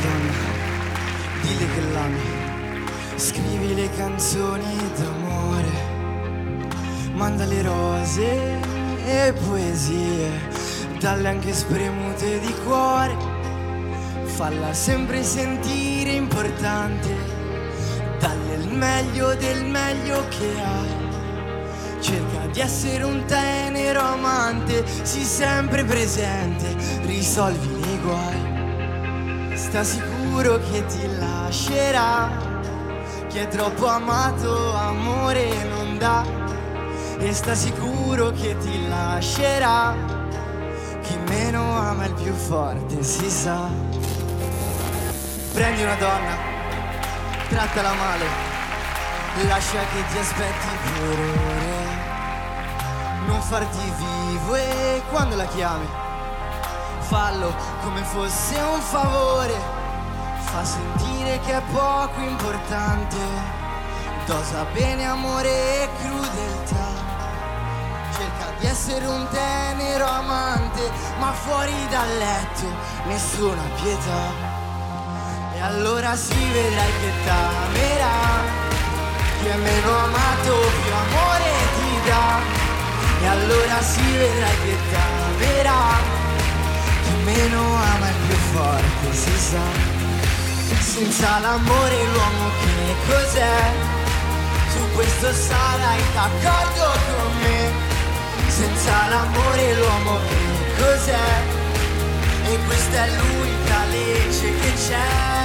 donna, dille che l'ami, scrivi le canzoni d'amore, manda le rose e poesie, dalle anche spremute di cuore, falla sempre sentire importante, dalle il meglio del meglio che hai. Cerca di essere un tenero amante, sii sempre presente, risolvi i guai. Sta sicuro che ti lascerà, che è troppo amato, amore non dà. E sta sicuro che ti lascerà, chi meno ama il più forte, si sa. Prendi una donna, trattala male, lascia che ti aspetti per ore non farti vivo e quando la chiami fallo come fosse un favore. Fa sentire che è poco importante. Dosa bene amore e crudeltà. Cerca di essere un tenero amante ma fuori dal letto nessuna pietà. E allora si vedrai che t'amerà. Chi è meno amato più amore ti dà. E allora si vedrà che t'amerà Chi meno ama è più forte si sa Senza l'amore l'uomo che cos'è? Su questo sarai d'accordo con me Senza l'amore l'uomo che cos'è? E questa è l'unica legge che c'è